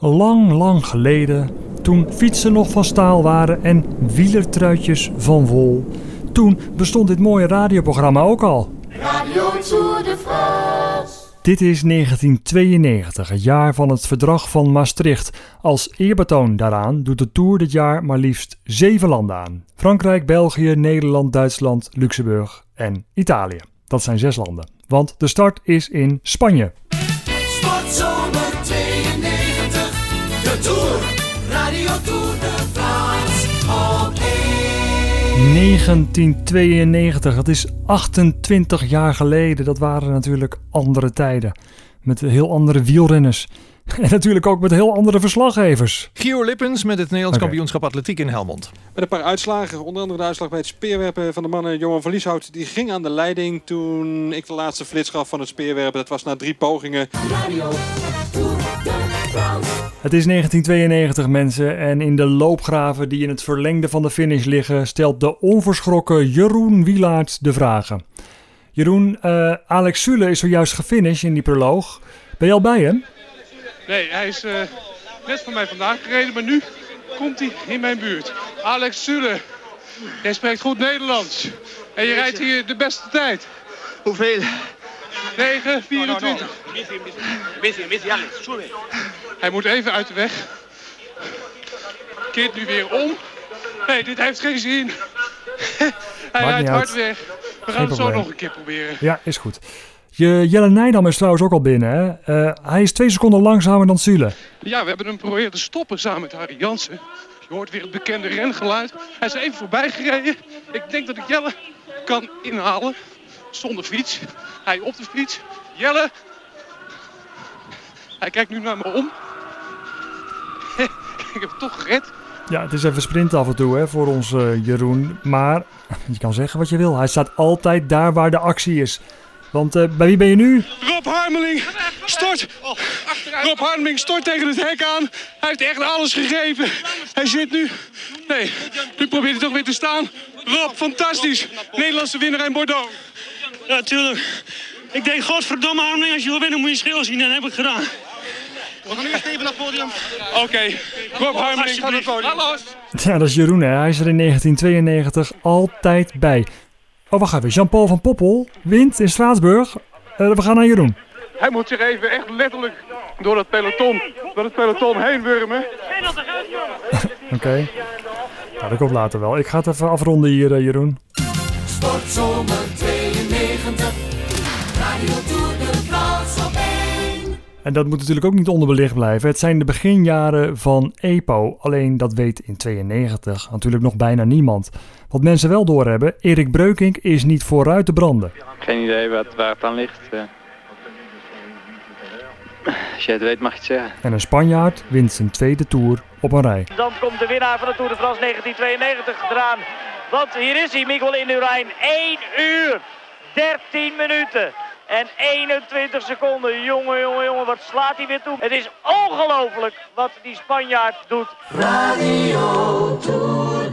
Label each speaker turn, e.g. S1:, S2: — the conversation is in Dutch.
S1: Lang, lang geleden, toen fietsen nog van staal waren en wielertruitjes van wol. Toen bestond dit mooie radioprogramma ook al.
S2: Radio Tour de France.
S1: Dit is 1992, het jaar van het Verdrag van Maastricht. Als eerbetoon daaraan doet de Tour dit jaar maar liefst zeven landen aan. Frankrijk, België, Nederland, Duitsland, Luxemburg en Italië. Dat zijn zes landen. Want de start is in Spanje.
S2: Sportzomer Tour de France. Op 1.
S1: 1992, dat is 28 jaar geleden. Dat waren natuurlijk andere tijden. Met heel andere wielrenners. En natuurlijk ook met heel andere verslaggevers.
S3: Gio Lippens met het Nederlands kampioenschap atletiek in Helmond.
S4: Met een paar uitslagen, onder andere de uitslag bij het speerwerpen van de mannen. Johan van Lieshout die ging aan de leiding toen ik de laatste flits gaf van het speerwerpen. Dat was na drie pogingen.
S2: Radio.
S1: Het is 1992 mensen en in de loopgraven die in het verlengde van de finish liggen stelt de onverschrokken Jeroen Wielaert de vragen. Jeroen, eh, Alex Sule is zojuist gefinished in die proloog. Ben je al bij hem?
S5: Nee, hij is eh, net van mij vandaan gereden, maar nu komt hij in mijn buurt. Alex Sule, jij spreekt goed Nederlands. En je rijdt hier de beste tijd.
S6: Hoeveel?
S5: 9, 24.
S6: Messi, Messi, Alex, sube.
S5: Hij moet even uit de weg. Keert nu weer om. Nee, dit heeft geen zin. hij
S1: niet
S5: rijdt
S1: uit.
S5: hard weg. We gaan het zo nog een keer proberen.
S1: Ja, is goed. Je, Jelle Nijdam is trouwens ook al binnen. Hè? Eh, hij is twee seconden langzamer dan Sule.
S5: Ja, we hebben hem proberen te stoppen samen met Harry Jansen. Je hoort weer het bekende rengeluid. Hij is even voorbij gereden. Ik denk dat ik Jelle kan inhalen. Zonder fiets. Hij op de fiets. Jelle. Hij kijkt nu naar me om. ik heb het toch gered.
S1: Ja, het is even sprinten af en toe hè, voor ons eh, Jeroen. Maar je kan zeggen wat je wil. Hij staat altijd daar waar de actie is. Want eh, bij wie ben je nu?
S5: Rob Harmeling stort. Rob Harmeling stort tegen het hek aan. Hij heeft echt alles gegeven. Hij zit nu. Nee, nu probeert hij toch weer te staan. Rob, fantastisch. Nederlandse winnaar in Bordeaux.
S7: Ja, tuurlijk. Ik denk, godverdomme Arming, als je wil winnen moet je schil zien. En dat heb ik gedaan.
S6: We gaan nu eerst even naar het podium.
S5: Oké, Rob Harmeling gaat het podium. Hallo.
S1: Ja, dat is Jeroen hè. Hij is er in 1992 altijd bij. Oh, wacht even. Jean-Paul van Poppel wint in Straatsburg. Eh, we gaan naar Jeroen.
S5: Hij moet zich even echt letterlijk door dat peloton, door het peloton heen wurmen.
S1: Oké. Nou, dat komt later wel. Ik ga het even afronden hier, eh, Jeroen.
S2: Sportzomer 92. Radio Tour
S1: En dat moet natuurlijk ook niet onderbelicht blijven. Het zijn de beginjaren van EPO. Alleen dat weet in 92 natuurlijk nog bijna niemand. Wat mensen wel doorhebben, Erik Breukink is niet vooruit te branden.
S8: Geen idee wat, waar het aan ligt. eh. Als jij het weet mag je het zeggen.
S1: En een Spanjaard wint zijn tweede Tour op een rij.
S7: Dan komt de winnaar van de Tour de France 1992 eraan. Want hier is hij, Miguel Indurain. 1 uur, 13 minuten en 21 seconden. Jongen, jongen, jongen, wat slaat hij weer toe. Het is ongelooflijk wat die Spanjaard doet.
S2: Radio Tour